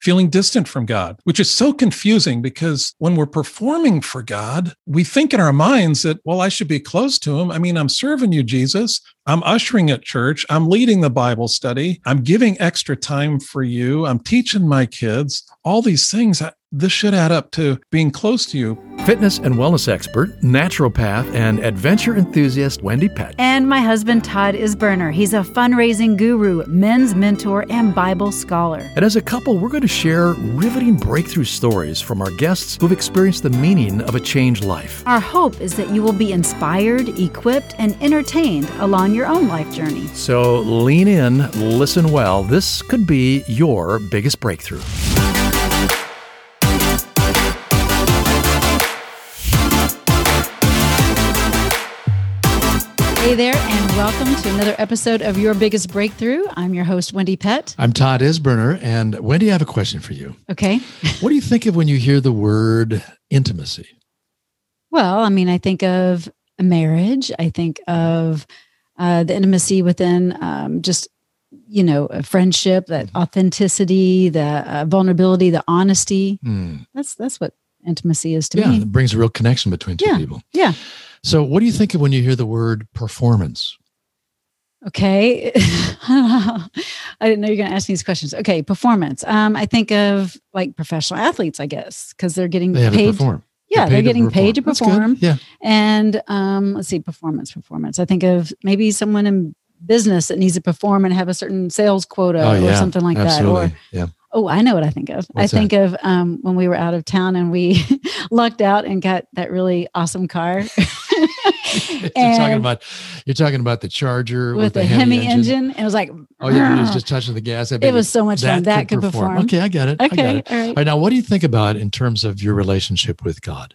feeling distant from God, which is so confusing because when we're performing for God, we think in our minds that, well, I should be close to Him. I mean, I'm serving you, Jesus. I'm ushering at church. I'm leading the Bible study. I'm giving extra time for you. I'm teaching my kids. All these things this should add up to being close to you. Fitness and wellness expert, naturopath, and adventure enthusiast Wendy Pett. And my husband, Todd Isberner. He's a fundraising guru, men's mentor, and Bible scholar. And as a couple, we're going to share riveting breakthrough stories from our guests who've experienced the meaning of a changed life. Our hope is that you will be inspired, equipped, and entertained along your own life journey. So lean in, listen well. This could be your biggest breakthrough. Hey there, and welcome to another episode of Your Biggest Breakthrough. I'm your host, Wendy Pett. I'm Todd Isberner, and Wendy, I have a question for you. Okay. what do you think of when you hear the word intimacy? Well, I mean, I think of a marriage. I think of uh, the intimacy within um, just you know a friendship, that mm-hmm. authenticity, the uh, vulnerability, the honesty. Mm. That's that's what intimacy is to yeah, me. Yeah, it brings a real connection between two yeah. people. Yeah. So, what do you think of when you hear the word performance? Okay. I didn't know you're going to ask me these questions. Okay, performance. Um, I think of like professional athletes, I guess, because they're getting they paid. To perform. Yeah, they're, they're getting paid to perform. Yeah. And um, let's see, performance, performance. I think of maybe someone in business that needs to perform and have a certain sales quota oh, yeah. or something like Absolutely. that. Or yeah. Oh, I know what I think of. What's I think that? of um, when we were out of town and we lucked out and got that really awesome car. you're talking about you're talking about the Charger with, with the, the Hemi, Hemi engine. engine. And it was like, oh yeah, it was just touching the gas. It was so much fun. That could perform. perform. Okay, I get it. Okay, I get it. all right. All right. Now, what do you think about in terms of your relationship with God?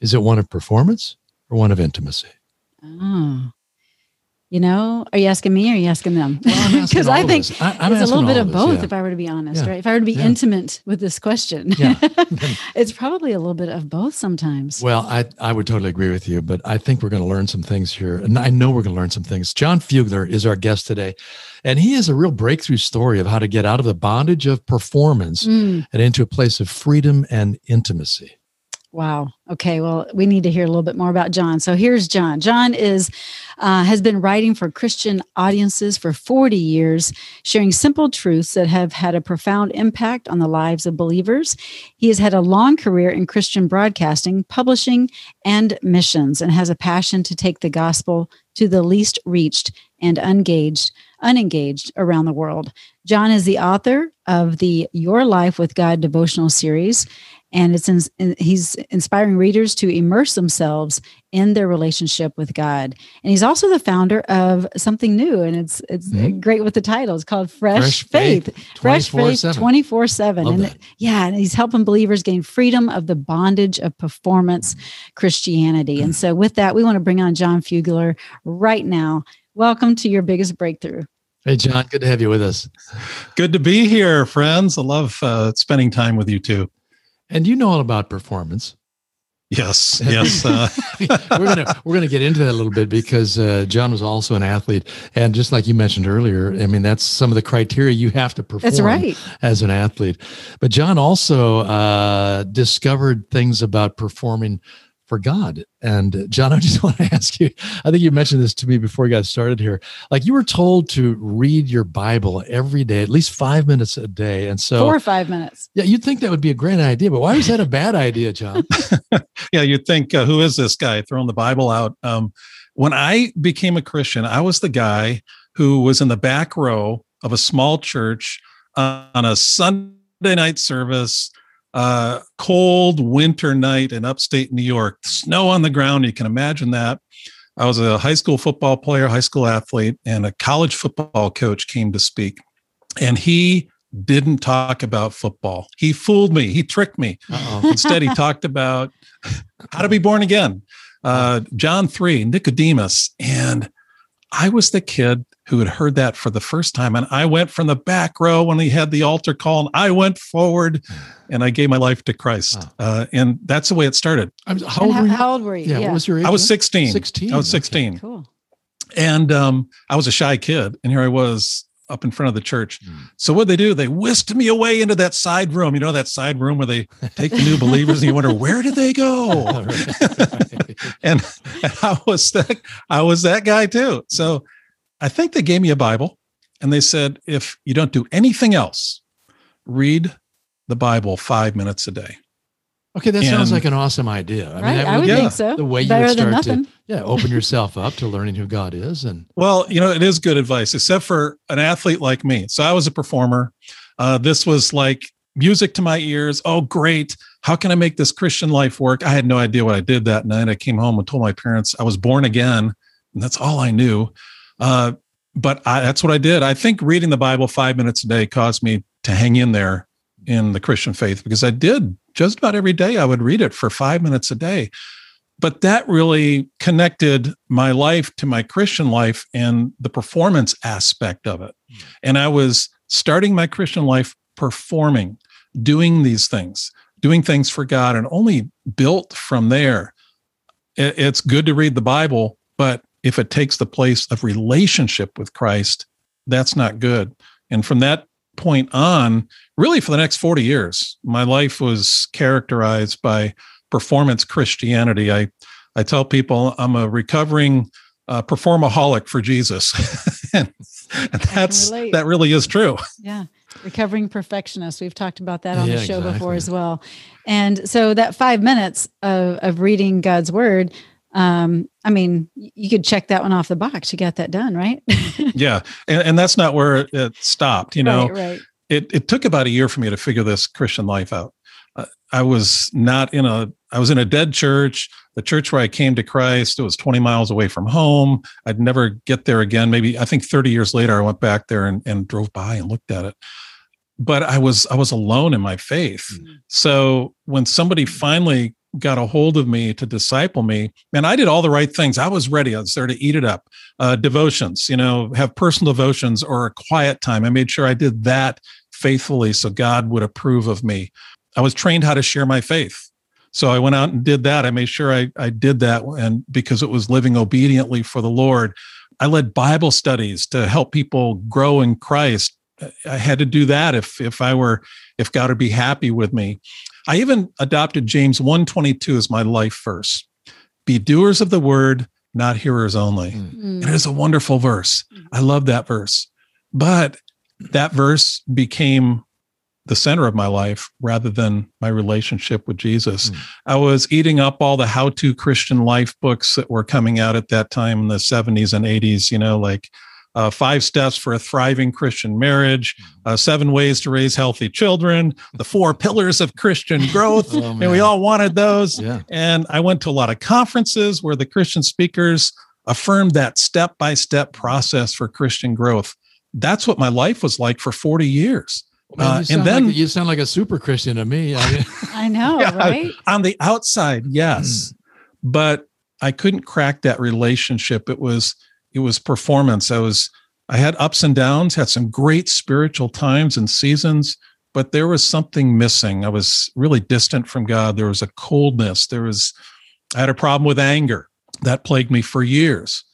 Is it one of performance or one of intimacy? Oh, you know, are you asking me or are you asking them? Because well, I think I, it's a little bit of us, both, yeah. if I were to be honest, Yeah. right? If I were to be Yeah. intimate with this question, Yeah. it's probably a little bit of both sometimes. Well, I, I would totally agree with you, but I think we're going to learn some things here. And I know we're going to learn some things. John Fugler is our guest today, and he has a real breakthrough story of how to get out of the bondage of performance Mm, and into a place of freedom and intimacy. Wow. Okay. Well, we need to hear a little bit more about John. So here's John. John is uh, has been writing for Christian audiences for 40 years, sharing simple truths that have had a profound impact on the lives of believers. He has had a long career in Christian broadcasting, publishing, and missions, and has a passion to take the gospel to the least reached and unengaged, unengaged around the world. John is the author of the Your Life with God devotional series, and it's in, he's inspiring readers to immerse themselves in their relationship with God. And he's also the founder of something new, and it's it's Mhm. great with the title. It's called Fresh, Fresh Faith. Faith, Fresh Faith 24/7. 24 7. Love And that. yeah, and he's helping believers gain freedom of the bondage of performance Christianity. And so, with that, we want to bring on John Fugler right now. Welcome to your biggest breakthrough. Hey, John, good to have you with us. Good to be here, friends. I love uh, spending time with you too. And you know all about performance. Yes, yes. Uh, we're gonna we're gonna get into that a little bit because uh, John was also an athlete, and just like you mentioned earlier, I mean that's some of the criteria you have to perform That's right. as an athlete. But John also uh, discovered things about performing for God. And uh, John, I just want to ask you. I think you mentioned this to me before we got started here. Like you were told to read your Bible every day, at least five minutes a day, and so Four or five minutes. yeah, you'd think that would be a great idea, but why was that a bad idea, John? yeah, you'd think, uh, who is this guy throwing the Bible out? Um, when I became a Christian, I was the guy who was in the back row of a small church on a Sunday night service, uh, cold winter night in upstate New York, snow on the ground. You can imagine that. I was a high school football player, high school athlete, and a college football coach came to speak. And he didn't talk about football. He fooled me. He tricked me. Uh-oh. Instead, he talked about how to be born again. Uh, John 3, Nicodemus. And I was the kid who had heard that for the first time. And I went from the back row when he had the altar call and I went forward and I gave my life to Christ. Wow. Uh, and that's the way it started. I'm, how, And old were you? how old were you? Yeah, what was your age? I was 16. 16. I was okay. 16. Cool. And um, I was a shy kid. And here I was up in front of the church. Mm. So what did they do, they whisked me away into that side room. You know, that side room where they take the new believers and you wonder, where did they go? And, and I was that I was that guy too. So I think they gave me a Bible and they said, if you don't do anything else, read the Bible five minutes a day. Okay, that sounds like an awesome idea. I right. that I would yeah, think so. the way you Better would than start to nothing. yeah open yourself up to learning who God is and Well, you know, it is good advice, except for an athlete like me. So I was a performer. Uh, this was like music to my ears. Oh, great. How can I make this Christian life work? I had no idea what I did that night. I came home and told my parents I was born again, and that's all I knew. Uh, but I, that's what I did. I think reading the Bible five minutes a day caused me to hang in there in the Christian faith because I did just about every day. I would read it for five minutes a day. But that really connected my life to my Christian life and the performance aspect of it. And I was starting my Christian life performing, doing these things, doing things for God, and only built from there. It's good to read the Bible, but if it takes the place of relationship with Christ, that's not good. And from that point on, really for the next 40 years, my life was characterized by performance Christianity. I, I tell people I'm a recovering uh, performaholic for Jesus. and, and that's that really is true. Yeah. Recovering perfectionist. We've talked about that on Yeah, the show before as well. And so that five minutes of, of reading God's word, um, I mean, you could check that one off the box. You got that done, right? Yeah. And, and that's not where it stopped. You know, right, right. it, it took about a year for me to figure this Christian life out. Uh, I was not in a, I was in a dead church. The church where I came to Christ, it was 20 miles away from home. I'd never get there again. Maybe I think 30 years later, I went back there and, and drove by and looked at it. But I was, I was alone in my faith. Mm-hmm. So when somebody finally got a hold of me to disciple me, and I did all the right things. I was ready. I was there to eat it up. Uh, devotions, you know, have personal devotions or a quiet time. I made sure I did that faithfully so God would approve of me. I was trained how to share my faith. So I went out and did that. I made sure I, I did that and because it was living obediently for the Lord. I led Bible studies to help people grow in Christ. I had to do that if if I were if God would be happy with me. I even adopted James 122 as my life verse. Be doers of the word, not hearers only. Mm. It is a wonderful verse. I love that verse. But that verse became the center of my life rather than my relationship with Jesus. Mm. I was eating up all the how to Christian life books that were coming out at that time in the 70s and 80s, you know, like uh, Five Steps for a Thriving Christian Marriage, uh, Seven Ways to Raise Healthy Children, The Four Pillars of Christian Growth. Oh, and we all wanted those. Yeah. And I went to a lot of conferences where the Christian speakers affirmed that step by step process for Christian growth. That's what my life was like for 40 years. Man, Uh, you and then- like, you sound like a super Christian to me. I mean, I know, Yeah. right? On the outside, yes, but I couldn't crack that relationship. It was it was performance. I was I had ups and downs, had some great spiritual times and seasons, but there was something missing. I was really distant from God. There was a coldness. There was I had a problem with anger that plagued me for years.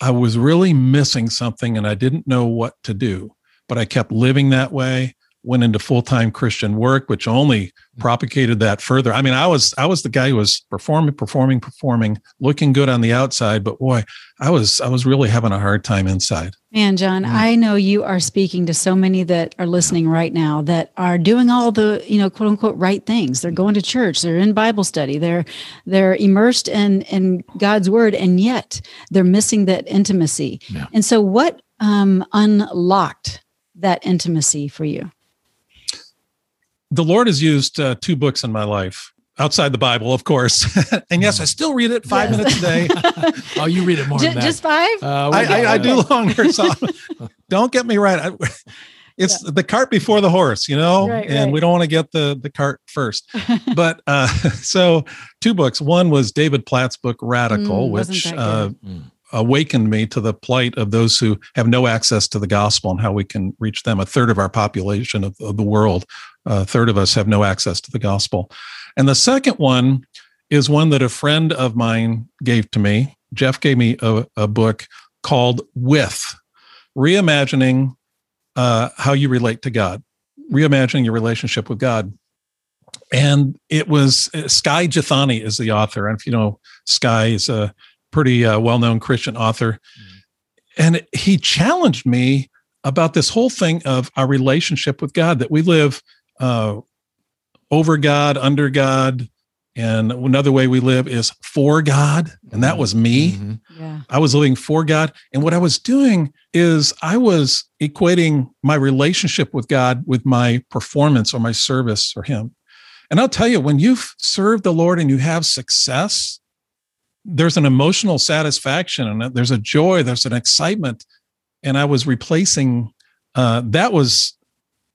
I was really missing something and I didn't know what to do, but I kept living that way. Went into full-time Christian work, which only propagated that further. I mean, I was I was the guy who was performing, performing, performing, looking good on the outside, but boy, I was I was really having a hard time inside. Man, John, Mm. I know you are speaking to so many that are listening right now that are doing all the, you know, quote unquote right things. They're going to church, they're in Bible study, they're they're immersed in in God's word, and yet they're missing that intimacy. Yeah. And so what um unlocked that intimacy for you? The Lord has used uh, two books in my life outside the Bible, of course, and yes, I still read it five Yes. minutes a day. oh, you read it more Ju- than that. just five? Uh, I, I, I do longer, so don't get me right. I, it's yeah. the cart before the horse, you know, right, and right. we don't want to get the the cart first. but uh, so two books. One was David Platt's book Radical, Mm, which uh. Mm. awakened me to the plight of those who have no access to the gospel and how we can reach them. A third of our population of, of the world, a third of us have no access to the gospel. And the second one is one that a friend of mine gave to me. Jeff gave me a, a book called With Reimagining uh, How You Relate to God, Reimagining Your Relationship with God. And it was uh, Skye Jethani is the author. And if you know, Skye is a pretty uh, well known Christian author. And he challenged me about this whole thing of our relationship with God, that we live uh, over God, under God. And another way we live is for God. And that was me. Mhm. Yeah. I was living for God. And what I was doing is I was equating my relationship with God with my performance or my service for Him. And I'll tell you, when you've served the Lord and you have success, there's an emotional satisfaction and there's a joy, there's an excitement. And I was replacing uh, that was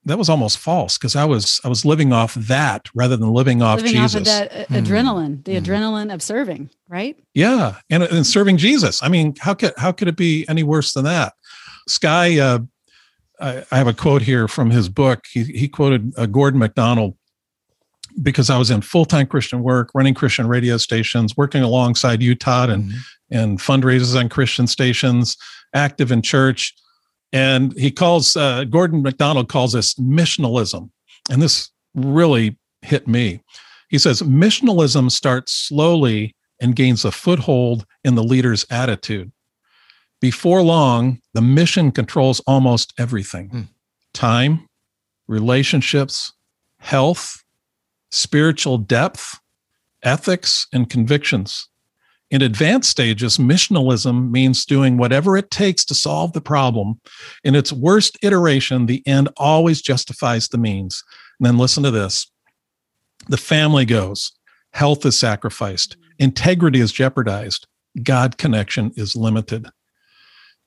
that was almost false because I was I was living off that rather than living off Living Jesus. off of that Hmm. adrenaline, the Hmm. adrenaline of serving, right? Yeah, and, and serving Jesus. I mean, how could how could it be any worse than that? Skye, uh, I, I have a quote here from his book. He he quoted uh, Gordon MacDonald because I was in full time Christian work, running Christian radio stations, working alongside you, Todd, and Mhm. and fundraisers on Christian stations, active in church. And he calls uh, Gordon MacDonald calls this missionalism, and this really hit me. He says missionalism starts slowly and gains a foothold in the leader's attitude. Before long, the mission controls almost everything Hmm. time, relationships, health, spiritual depth, ethics, and convictions. In advanced stages, missionalism means doing whatever it takes to solve the problem. In its worst iteration, the end always justifies the means. And then listen to this the family goes, health is sacrificed, integrity is jeopardized, God connection is limited.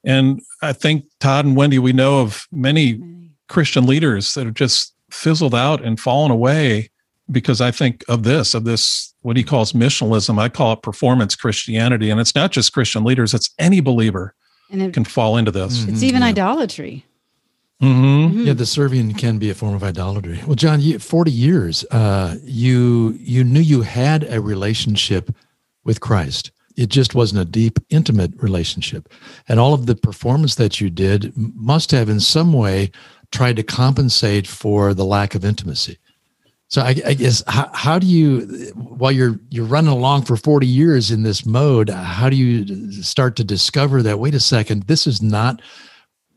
And I think Todd and Wendy, we know of many Christian leaders that have just fizzled out and fallen away because I think of this, of this, what he calls missionalism. I call it performance Christianity. And it's not just Christian leaders, it's any believer And it, can fall into this. Mm. it's even yeah. idolatry. Mhm. Mhm. Yeah, the serving can be a form of idolatry. Well, John, you, 40 years, uh, you you knew you had a relationship with Christ. It just wasn't a deep, intimate relationship. And all of the performance that you did must have in some way tried to compensate for the lack of intimacy. So I, I guess how, how do you, while you're you're running along for 40 years in this mode, how do you start to discover that, wait a second, this is not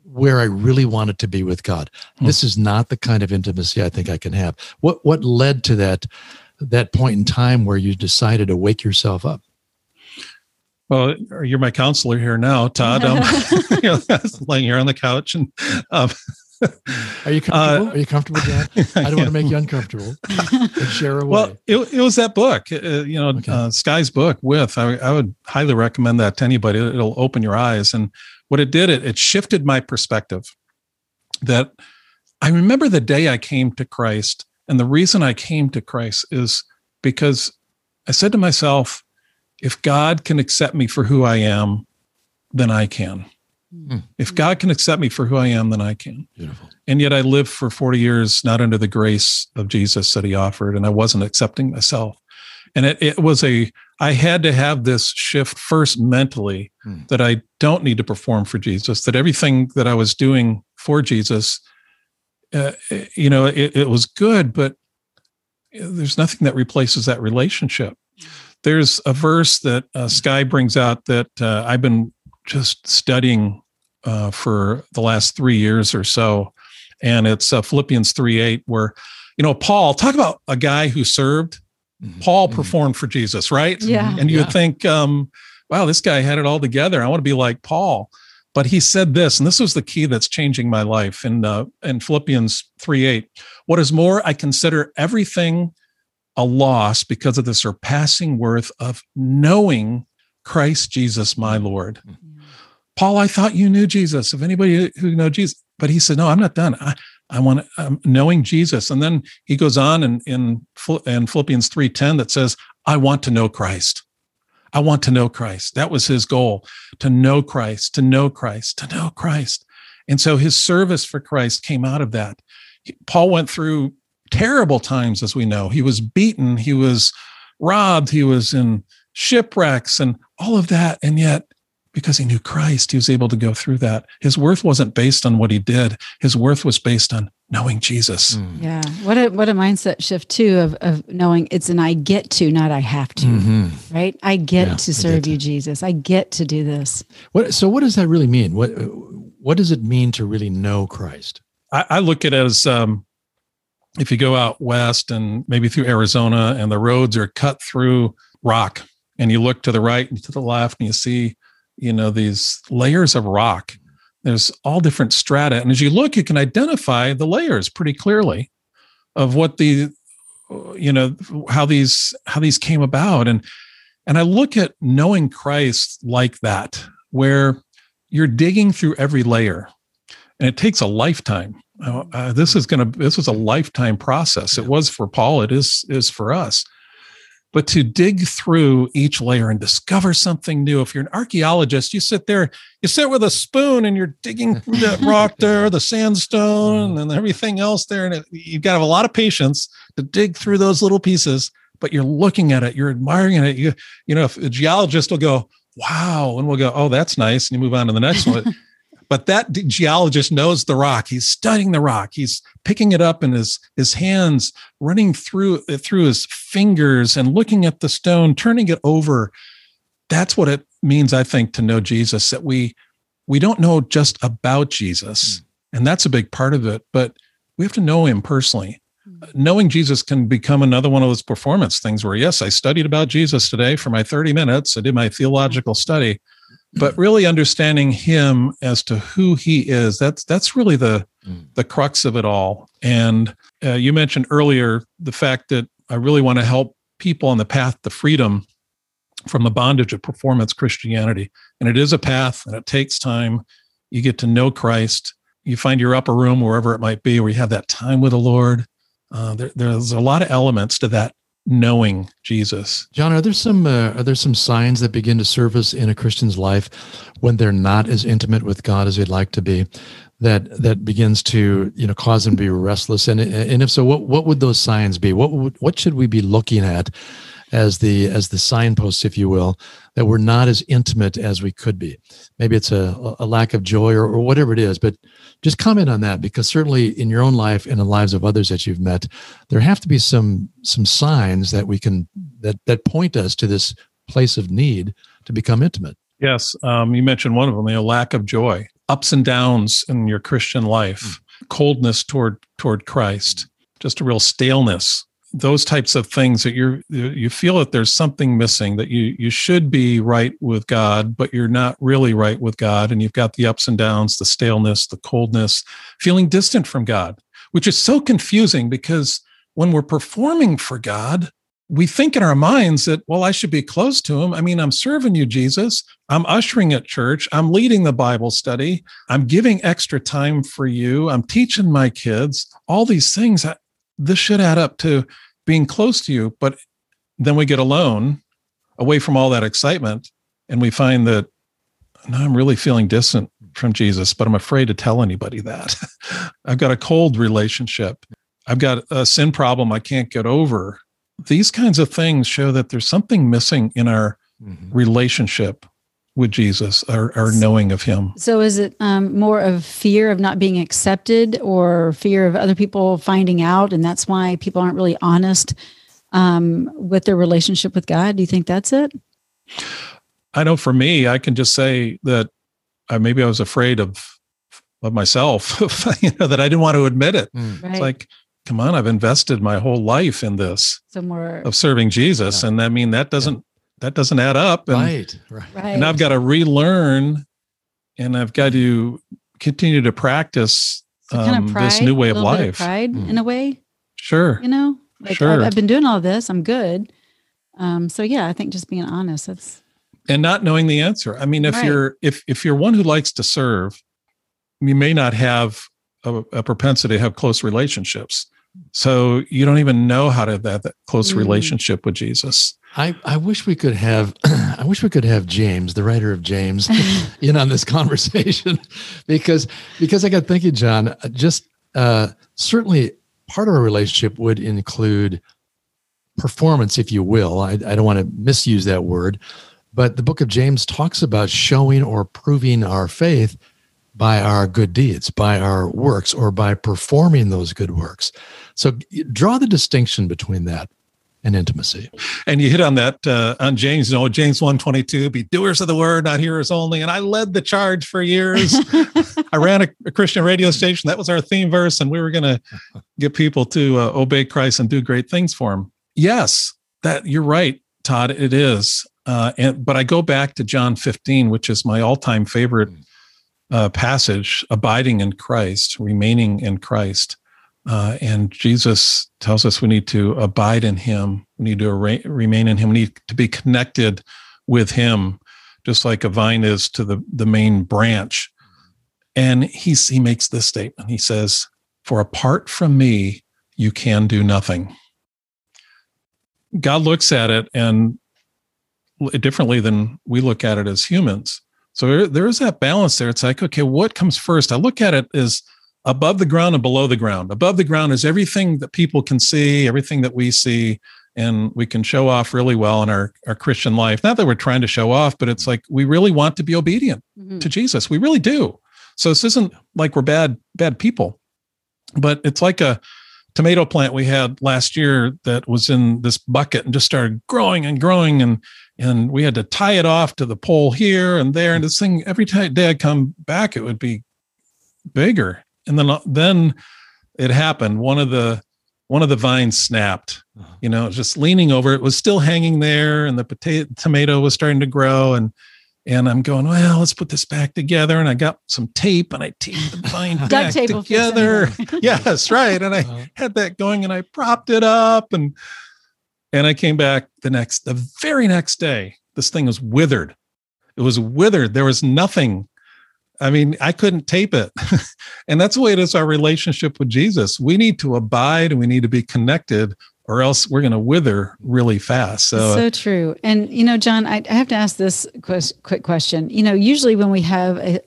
where I really wanted to be with God. Hmm. This is not the kind of intimacy I think I can have. What what led to that that point in time where you decided to wake yourself up? Well, you're my counselor here now, Todd. Um, you know, laying here on the couch and um, Are you comfortable? Are you comfortable, John? I don't want to make you uncomfortable. Share away. Well, it, it was that book, uh, you know, Okay. uh, Skye's book. With I, I would highly recommend that to anybody. It'll open your eyes, and what it did, it, it shifted my perspective. That I remember the day I came to Christ, and the reason I came to Christ is because I said to myself, if God can accept me for who I am, then I can. If God can accept me for who I am, then I can Beautiful. and yet I lived for 40 years not under the grace of Jesus that he offered, and I wasn't accepting myself. And it, it was a, I had to have this shift first mentally Hmm. that I don't need to perform for Jesus, that everything that I was doing for Jesus, uh, you know, it, it was good, but there's nothing that replaces that relationship. There's a verse that uh, Skye brings out that uh, I've been just studying uh, for the last three years or so, and it's uh, Philippians 3 8, where, you know, Paul, talk about a guy who served. Mhm. Paul Mhm. performed for Jesus, right? Yeah. And you Yeah. would think, um, wow, this guy had it all together. I want to be like Paul. But he said this, and this was the key that's changing my life in uh, in Philippians 3 8. What is more, I consider everything a loss because of the surpassing worth of knowing Christ Jesus, my Lord. Paul, I thought you knew Jesus. If anybody who know Jesus, but he said, No, I'm not done. I, I want um, knowing Jesus. And then he goes on in, in, in Philippians 3.10 that says, I want to know Christ. I want to know Christ. That was his goal to know Christ, to know Christ, to know Christ. And so his service for Christ came out of that. Paul went through terrible times, as we know. He was beaten, he was robbed, he was in shipwrecks and all of that. And yet, because he knew Christ, he was able to go through that. His worth wasn't based on what he did. His worth was based on knowing Jesus. Mm. Yeah. What a what a mindset shift too of of knowing it's an I get to, not I have to. Mm-hmm. Right? I get yeah, to serve get you, to. Jesus. I get to do this. What so what does that really mean? What what does it mean to really know Christ? I, I look at it as um, if you go out west and maybe through Arizona and the roads are cut through rock and you look to the right and to the left and you see, you know, these layers of rock. There's all different strata. And as you look, you can identify the layers pretty clearly of what the, you know, how these, how these came about. And, and I look at knowing Christ like that, where you're digging through every layer and it takes a lifetime uh, uh this is going to this was a lifetime process it was for paul it is is for us but to dig through each layer and discover something new. If you're an archaeologist you sit there you sit with a spoon and you're digging through that rock there the sandstone mm. and everything else there and it, you've got to have a lot of patience to dig through those little pieces but you're looking at it you're admiring it. You you know if a geologist will go wow and we'll go oh that's nice and you move on to the next one but that geologist knows the rock. He's studying the rock. He's picking it up in his his hands running through through his fingers and looking at the stone turning it over. That's what it means i think to know jesus that we we don't know just about jesus mm. and that's a big part of it but we have to know him personally. Mm. knowing jesus can become another one of those performance things where yes i studied about jesus today for my 30 minutes. I did my theological study but really understanding him as to who he is that's that's really the mm. the crux of it all. And uh, you mentioned earlier the fact that i really want to help people on the path to freedom from the bondage of performance christianity. And it is a path and it takes time. You get to know christ. You find your upper room wherever it might be where you have that time with the lord. Uh, there, there's a lot of elements to that knowing Jesus. John, are there some uh, are there some signs that begin to surface in a Christian's life when they're not as intimate with God as they'd like to be? That that begins to you know cause them to be restless, and and if so, what what would those signs be? What would, what should we be looking at as the as the signposts, if you will, that we're not as intimate as we could be. Maybe it's a, a lack of joy or, or whatever it is, but just comment on that because certainly in your own life and in the lives of others that you've met, there have to be some some signs that we can that that point us to this place of need to become intimate. Yes, um, you mentioned one of them, the lack of joy, ups and downs in your Christian life, mm. coldness toward toward Christ, just a real staleness those types of things that you're you feel that there's something missing that you you should be right with God but you're not really right with God and you've got the ups and downs the staleness the coldness feeling distant from God which is so confusing because when we're performing for God we think in our minds that well I should be close to him. I mean I'm serving you Jesus. I'm ushering at church. I'm leading the Bible study. I'm giving extra time for you. I'm teaching my kids. All these things this should add up to being close to you. But then we get alone, away from all that excitement, and we find that now I'm really feeling distant from Jesus, but I'm afraid to tell anybody that. I've got a cold relationship. I've got a sin problem I can't get over. These kinds of things show that there's something missing in our mm-hmm. relationship with Jesus or, or knowing of him. So is it um, more of fear of not being accepted or fear of other people finding out and that's why people aren't really honest um, with their relationship with God? Do you think that's it? I know for me, I can just say that I, maybe I was afraid of of myself, you know, that I didn't want to admit it. Mm. Right. It's like, come on, I've invested my whole life in this so more, of serving Jesus. Yeah. And I mean, that doesn't that doesn't add up. And, right, right. And I've got to relearn and I've got to continue to practice so um, kind of pride, this new way of life. Of pride mm. in a way. Sure. You know, like sure. I've, I've, been doing all this. I'm good. Um, so yeah, I think just being honest, that's and not knowing the answer. I mean, if right. you're if if you're one who likes to serve, you may not have a, a propensity to have close relationships. So you don't even know how to have that, that close mm. relationship with Jesus. I, I wish we could have I wish we could have James, the writer of James, in on this conversation because because I got thinking, John, uh, just uh, certainly part of a relationship would include performance, if you will. I, I don't want to misuse that word, but the book of James talks about showing or proving our faith by our good deeds, by our works, or by performing those good works. So draw the distinction between that and intimacy. And you hit on that uh, on James, you know, James 122, be doers of the word, not hearers only. And I led the charge for years. I ran a, a, Christian radio station. That was our theme verse. And we were going to get people to uh, obey Christ and do great things for him. Yes, that you're right, Todd. It is. Uh, and, but I go back to John 15, which is my all time favorite hmm uh, passage, abiding in Christ, remaining in Christ. Uh, and Jesus tells us we need to abide in Him. We need to re- remain in Him. We need to be connected with Him, just like a vine is to the, the main branch. And he's, he makes this statement. He says, For apart from me, you can do nothing. God looks at it and differently than we look at it as humans. So there is that balance there. It's like, okay, what comes first? I look at it as above the ground and below the ground. Above the ground is everything that people can see, everything that we see, and we can show off really well in our, our Christian life. Not that we're trying to show off, but it's like we really want to be obedient mm-hmm. to Jesus. We really do. So this isn't like we're bad, bad people, but it's like a tomato plant we had last year that was in this bucket and just started growing and growing and and we had to tie it off to the pole here and there. And this thing, every day I'd come back, it would be bigger. And then, then it happened. One of the, one of the vines snapped, uh-huh. you know, just leaning over. It was still hanging there and the potato, tomato was starting to grow. And, and I'm going, well, let's put this back together. And I got some tape and I taped the vine back together. yes, right. And I uh-huh. had that going and I propped it up and and I came back the next, the very next day. This thing was withered. It was withered. There was nothing. I mean, I couldn't tape it. and that's the way it is our relationship with Jesus. We need to abide and we need to be connected, or else we're going to wither really fast. So, so true. And, you know, John, I, I have to ask this quick question. You know, usually when we have a,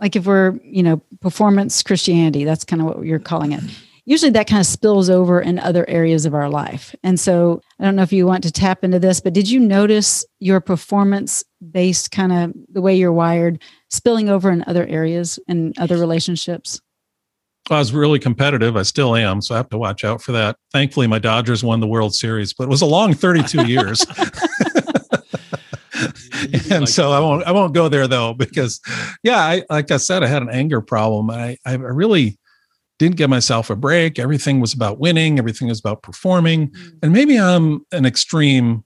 like if we're, you know, performance Christianity, that's kind of what you're calling it usually that kind of spills over in other areas of our life. And so I don't know if you want to tap into this, but did you notice your performance based kind of the way you're wired spilling over in other areas and other relationships? I was really competitive. I still am, so I have to watch out for that. Thankfully, my Dodgers won the World Series, but it was a long 32 years. and so I won't I won't go there though because yeah, I like I said I had an anger problem. I I really didn't give myself a break. Everything was about winning, everything was about performing. Mm. And maybe I'm an extreme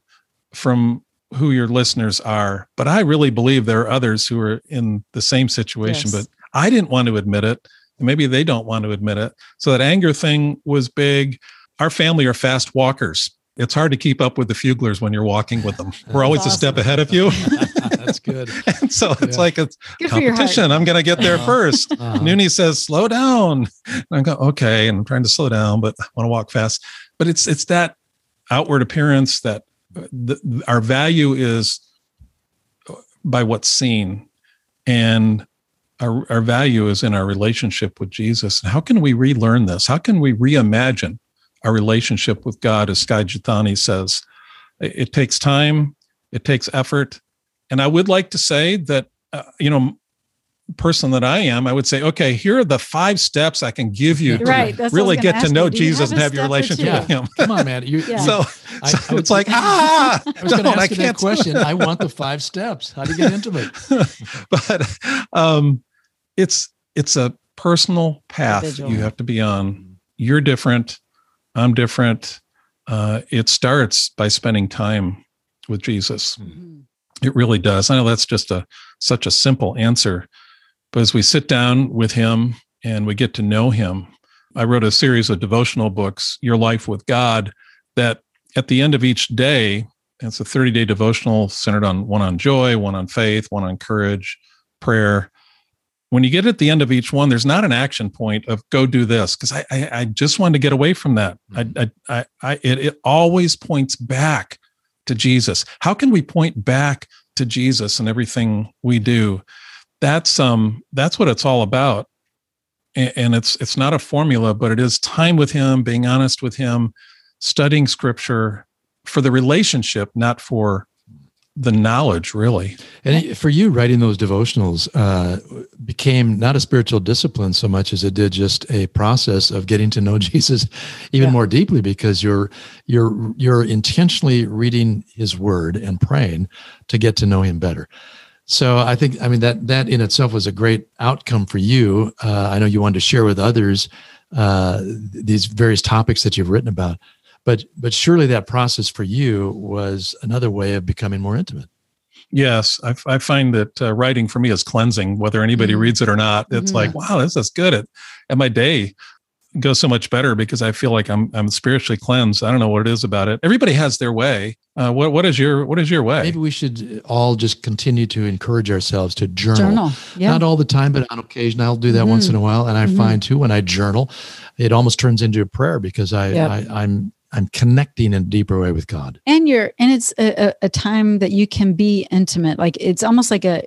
from who your listeners are, but I really believe there are others who are in the same situation, yes. but I didn't want to admit it. Maybe they don't want to admit it. So that anger thing was big. Our family are fast walkers it's hard to keep up with the Fuglers when you're walking with them. We're always awesome. a step ahead of you. That's good. and so yeah. it's like it's good competition. I'm going to get there 1st uh-huh. Noonie says, "Slow down." And I go, "Okay," and I'm trying to slow down, but I want to walk fast. But it's it's that outward appearance that uh, the, our value is by what's seen, and our, our value is in our relationship with Jesus. And how can we relearn this? How can we reimagine our relationship with God, as Skye Jethani says. It, it takes time, it takes effort. And I would like to say that, uh, you know, person that I am, I would say, okay, here are the five steps I can give you right, to really get to know Jesus and have your relationship with Him. Come on, man. You, yeah. So, I, so I it's like, ah, I was going to ask you that question. I want the five steps. How do you get intimate? but um, it's it's a personal path you have to be on. You're different. I'm different. Uh, it starts by spending time with Jesus. Mm-hmm. It really does. I know that's just a such a simple answer, but as we sit down with Him and we get to know Him, I wrote a series of devotional books, Your Life with God, that at the end of each day, it's a 30 day devotional centered on one on joy, one on faith, one on courage, prayer. when you get at the end of each one, there's not an action point of go do this because I, I, I just wanted to get away from that. Mm-hmm. I I I it, it always points back to Jesus. How can we point back to Jesus and everything we do? That's um that's what it's all about. And, and it's it's not a formula, but it is time with Him, being honest with Him, studying Scripture for the relationship, not for the knowledge really. And for you writing those devotionals uh, became not a spiritual discipline so much as it did just a process of getting to know jesus even yeah. more deeply because you're you're you're intentionally reading his word and praying to get to know him better. So i think i mean that that in itself was a great outcome for you. Uh, i know you wanted to share with others uh, these various topics that you've written about but but surely that process for you was another way of becoming more intimate yes i, I find that uh, writing for me is cleansing whether anybody mm-hmm. reads it or not it's mm-hmm. like wow this is good at, at my day goes so much better because I feel like I'm I'm spiritually cleansed. I don't know what it is about it. Everybody has their way. Uh, what what is your what is your way? Maybe we should all just continue to encourage ourselves to journal. Journal, yeah. Not all the time, but on occasion I'll do that mm-hmm. once in a while. And I mm-hmm. find too when I journal, it almost turns into a prayer because I, yep. I I'm I'm connecting in a deeper way with God. And you're, and it's a, a, time that you can be intimate. Like it's almost like a,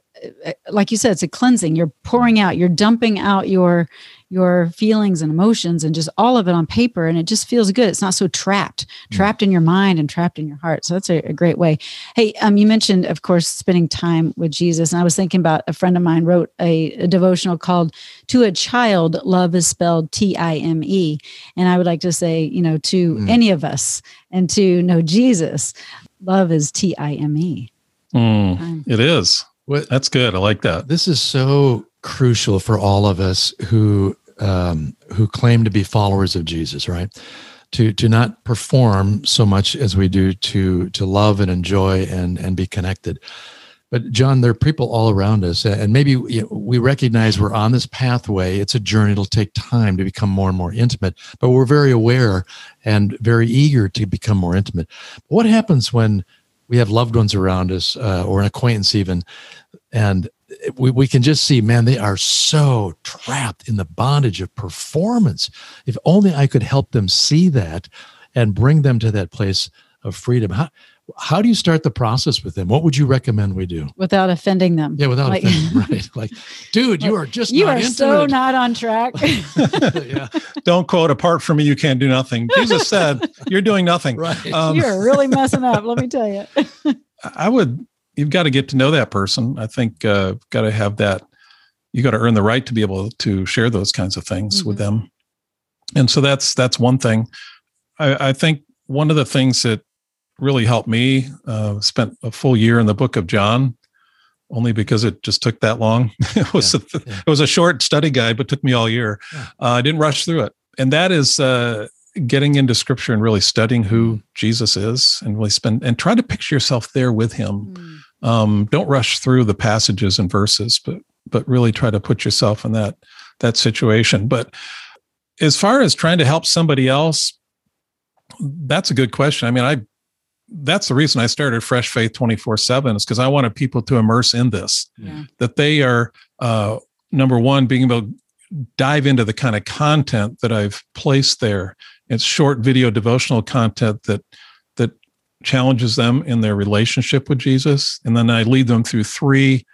like you said, it's a cleansing. You're pouring out, you're dumping out your your feelings and emotions and just all of it on paper and it just feels good. It's not so trapped mm. trapped in your mind and trapped in your heart. So that's a, a great way. Hey um, you mentioned of course spending time with jesus and i was thinking about a friend of mine wrote a, a devotional called to a child love is spelled t-i-m-e and i would like to say you know to mm. any of us and to know jesus love is t-i-m-e. Mm, it is that's good i like that this is so crucial for all of us who um, who claim to be followers of Jesus, right? To to not perform so much as we do to to love and enjoy and and be connected. But John, there are people all around us, and maybe you know, we recognize we're on this pathway. It's a journey; it'll take time to become more and more intimate. But we're very aware and very eager to become more intimate. But what happens when we have loved ones around us, uh, or an acquaintance even, and we, we can just see, man, they are so trapped in the bondage of performance. If only I could help them see that and bring them to that place of freedom. How, how do you start the process with them? What would you recommend we do without offending them? Yeah, without like, offending, right? Like, dude, you are just you are so not on track. yeah. Don't quote apart from me, you can't do nothing. Jesus said, "You're doing nothing." Right. Um, you're really messing up. Let me tell you. I would you've got to get to know that person. I think uh, got to have that. You got to earn the right to be able to share those kinds of things mm-hmm. with them. And so that's that's one thing. I, I, think one of the things that really helped me uh, spent a full year in the book of John, only because it just took that long. it was yeah, a, yeah. it was a short study guide, but took me all year. Yeah. Uh, I didn't rush through it, and that is uh, getting into scripture and really studying who mm. Jesus is and really spend and try to picture yourself there with him. Mm. Um, don't rush through the passages and verses, but but really try to put yourself in that that situation. But as far as trying to help somebody else, that's a good question. I mean, I that's the reason I started Fresh Faith 24 7 is because I wanted people to immerse in this, yeah. that they are, uh, number one, being able to dive into the kind of content that I've placed there. It's short video devotional content that that challenges them in their relationship with Jesus, and then I lead them through three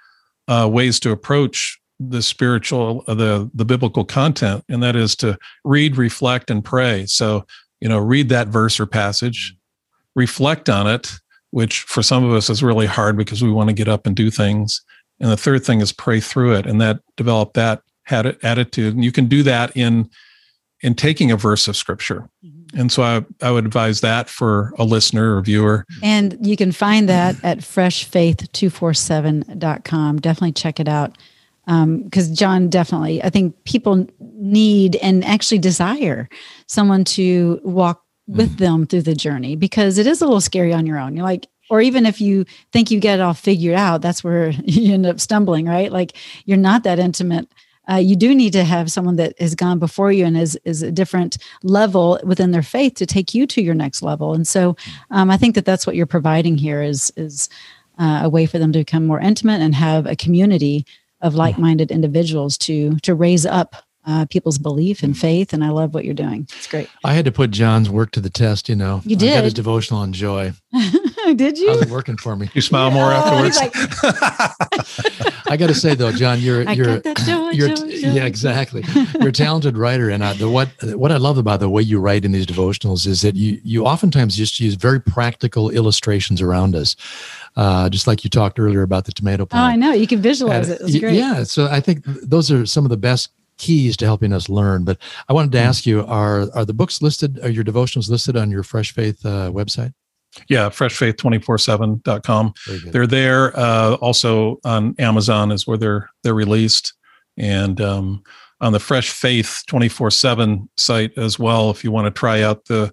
uh, ways to approach the spiritual, uh, the the biblical content, and that is to read, reflect, and pray. So you know, read that verse or passage, reflect on it, which for some of us is really hard because we want to get up and do things. And the third thing is pray through it, and that develop that attitude. And you can do that in in taking a verse of scripture. Mm-hmm. And so I, I would advise that for a listener or viewer. And you can find that at freshfaith247.com. Definitely check it out. Because um, John definitely, I think people need and actually desire someone to walk with mm-hmm. them through the journey because it is a little scary on your own. You're like, or even if you think you get it all figured out, that's where you end up stumbling, right? Like you're not that intimate uh, you do need to have someone that has gone before you and is is a different level within their faith to take you to your next level. And so, um, I think that that's what you're providing here is is uh, a way for them to become more intimate and have a community of like-minded individuals to to raise up uh, people's belief and faith. And I love what you're doing. It's great. I had to put John's work to the test. You know, You I got his devotional on joy. Did you? How's it working for me? You smile more Oh, afterwards. he's I got to say though, John, you're I you're got that joy, you're joy, yeah joy. exactly. You're a talented writer, and I, the what what I love about the way you write in these devotionals is that you you oftentimes just use very practical illustrations around us, uh, just like you talked earlier about the tomato plant. Oh. I know. You can visualize And, it. It was y- great. Yeah, so I think those are some of the best keys to helping us learn. But I wanted to Hmm. ask you: Are are the books listed? Are your devotionals listed on your Fresh Faith uh, website? yeah, freshfaith247.com. Very good. They're there. Uh, also on Amazon is where they're they're released, and um, on the Fresh Faith twenty four seven site as well. If you want to try out the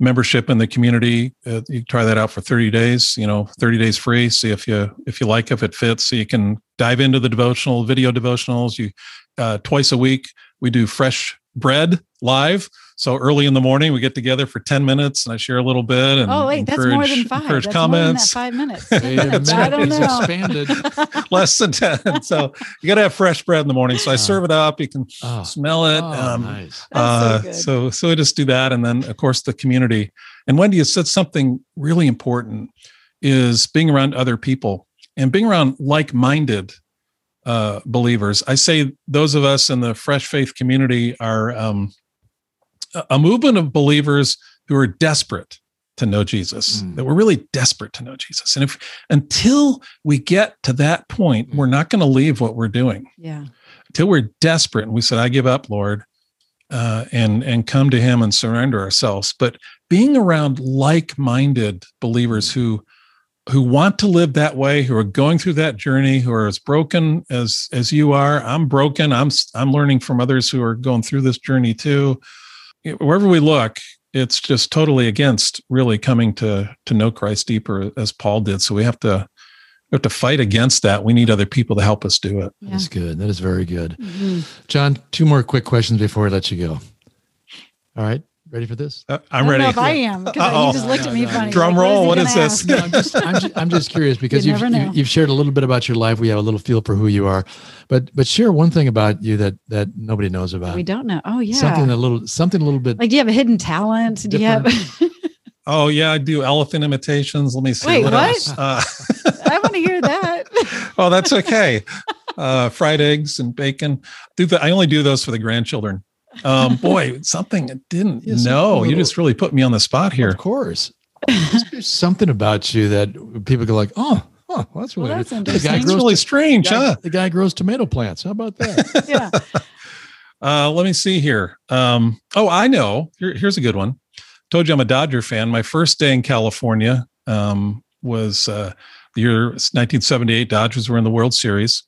membership in the community, uh, you try that out for thirty days. You know, thirty days free. See if you if you like if it fits. So you can dive into the devotional video devotionals. You uh, twice a week we do fresh bread live. So early in the morning, we get together for 10 minutes and I share a little bit and Oh wait, that's more encourage- than five. encourage That's more than that comments. five minutes. Wait Ten a minutes. I don't it's know. expanded. less than 10 so you got to have fresh bread in the morning so i serve it up you can Oh, smell it oh, um, nice. That's so uh, good. so so I just do that and then of course the community and wendy has said something really important is being around other people and being around like-minded uh, believers i say those of us in the fresh faith community are um, a- a movement of believers who are desperate to know jesus Mm. that we're really desperate to know jesus and if until we get to that point we're not going to leave what we're doing Yeah. until we're desperate and we said, I give up, Lord, uh, and and come to him and surrender ourselves. But being around like-minded believers who who want to live that way, who are going through that journey, who are as broken as as you are. I'm broken. I'm i'm learning from others who are going through this journey too. Wherever we look, it's just totally against really coming to to know Christ deeper as Paul did. So we have to we have to fight against that. We need other people to help us do it. Yeah. That's good. That is very good. Mhm. John, two more quick questions before I let you go. All right. Ready for this? Uh, I I'm don't ready. know if I am because Uh-oh. you just looked at me funny. Drum like, roll, What what is, he is gonna this? No, I'm just, I'm just, I'm just curious because You you've, you, know. you've shared a little bit about your life. We have a little feel for who you are, but but share one thing about you that that nobody knows about. we don't know. Oh yeah. Something a little something a little bit. like, do you have a hidden talent? Do you have? Oh yeah, I do elephant imitations. Let me see. Wait, what, what? else? Uh, I want to hear that. oh, that's okay. Uh, fried eggs and bacon. Do the, I only do those for the grandchildren. Um, boy, something I didn't Yes, know. a You just really put me on the spot here. Of course, there's something about you that people go like, oh, oh, well, that's really Well, that's the guy grows really to- strange, guy- huh? the guy grows tomato plants. How about that? yeah. Uh, let me see here. Um, oh, I know. Here, here's a good one. Told you I'm a Dodger fan. My first day in California um, was uh, the year 1978. Dodgers were in the World Series,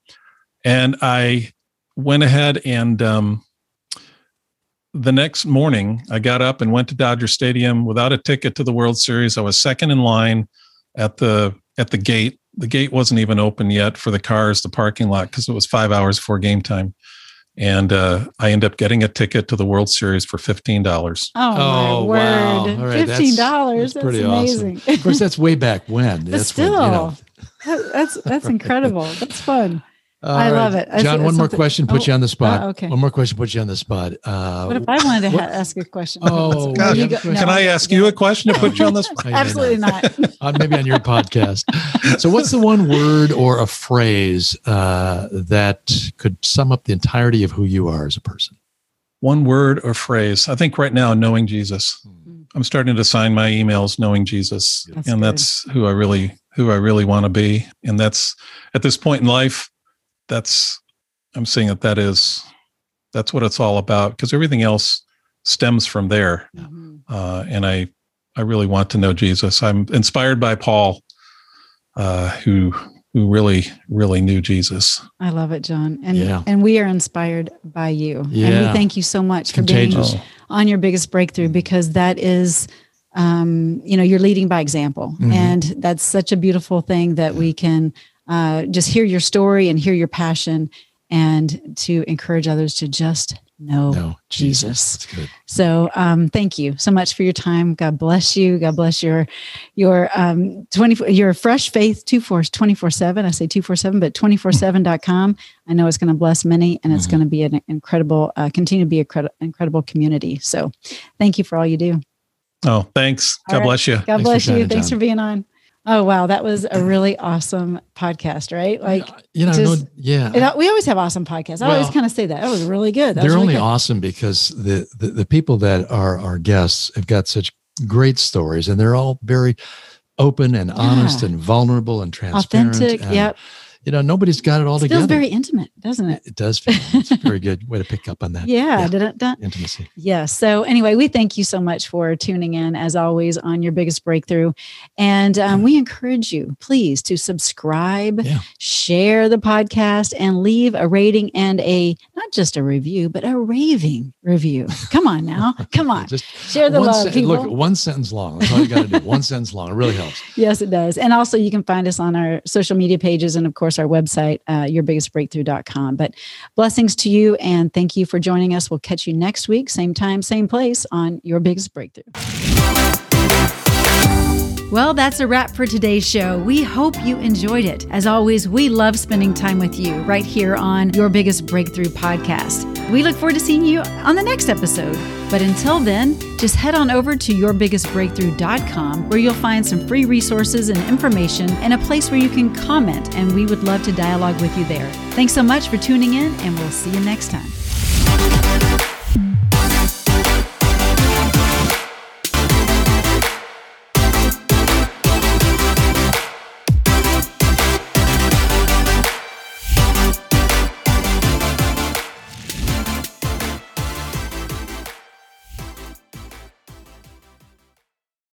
and I went ahead and um, the next morning I got up and went to Dodger Stadium without a ticket to the World Series. I was second in line at the at the gate. The gate wasn't even open yet for the cars, the parking lot, because it was five hours before game time and uh, I end up getting a ticket to the World Series for fifteen dollars. Oh, Oh, my wow. word! All right, Fifteen dollars. that's That's, pretty awesome. amazing. Of course, that's way back when. But That's still, when, you know. that's that's incredible. That's fun. All I love it. It's- John, it's one more question, put oh, you on the spot. uh, okay. One more question, put you on the spot. Uh, What if I wanted to ha- ask a question? Oh, God, you you have a go- Can no, I ask you a question to put you on this? I may Absolutely not. uh, maybe on your podcast. So, what's the one word or a phrase uh, that could sum up the entirety of who you are as a person? One word or phrase. I think right now, knowing Jesus. I'm starting to sign my emails knowing Jesus, That's and good. that's who I really who I really want to be. And that's at this point in life, that's I'm seeing that that is that's what it's all about because everything else stems from there. Mhm. uh, and I I really want to know Jesus. I'm inspired by Paul, uh, who who really really knew Jesus. I love it, John. And Yeah. and we are inspired by you. And Yeah. we thank you so much for Contagious. being on your biggest breakthrough because that is um, you know, you're leading by example. Mhm. And that's such a beautiful thing that we can uh, just hear your story and hear your passion and to encourage others to just know No, Jesus. That's good. So um, thank you so much for your time. God bless you. God bless your your um 24 your fresh faith 24 7. I say 247, but 247.com. I know it's going to bless many and it's Mhm. going to be an incredible uh, continue to be a credi- incredible community. So thank you for all you do. Oh, thanks. All God right. bless you. God Thanks bless you. Thanks John. for being on. Oh wow, that was a really awesome podcast, right? Like you know, just- no, yeah. it, we always have awesome podcasts. I always kind of say that. That was really good. That they're really only good. awesome because the, the the people that are our guests have got such great stories and they're all very open and honest Yeah. and vulnerable and transparent authentic. and, Yep. You know nobody's got it all It together feels very intimate, doesn't it? it does feel it's a very good way to pick up on that Yeah. Yeah. Didn't that? intimacy Yeah. So anyway, we thank you so much for tuning in as always on your biggest breakthrough. And um, we encourage you, please, to subscribe, Yeah. share the podcast, and leave a rating and a not just a review, but a raving review. Come on now. Come on. just Share the love, sen- people. look one sentence long that's all you got to do one sentence long it really helps Yes, it does. And also, you can find us on our social media pages and, of course, our website, uh, yourbiggestbreakthrough.com. But blessings to you and thank you for joining us. We'll catch you next week, same time, same place on Your Biggest Breakthrough. Well, that's a wrap for today's show. We hope you enjoyed it. As always, we love spending time with you right here on Your Biggest Breakthrough podcast. We look forward to seeing you on the next episode. But until then, just head on over to yourbiggestbreakthrough.com where you'll find some free resources and information and a place where you can comment, and we would love to dialogue with you there. Thanks so much for tuning in, and we'll see you next time.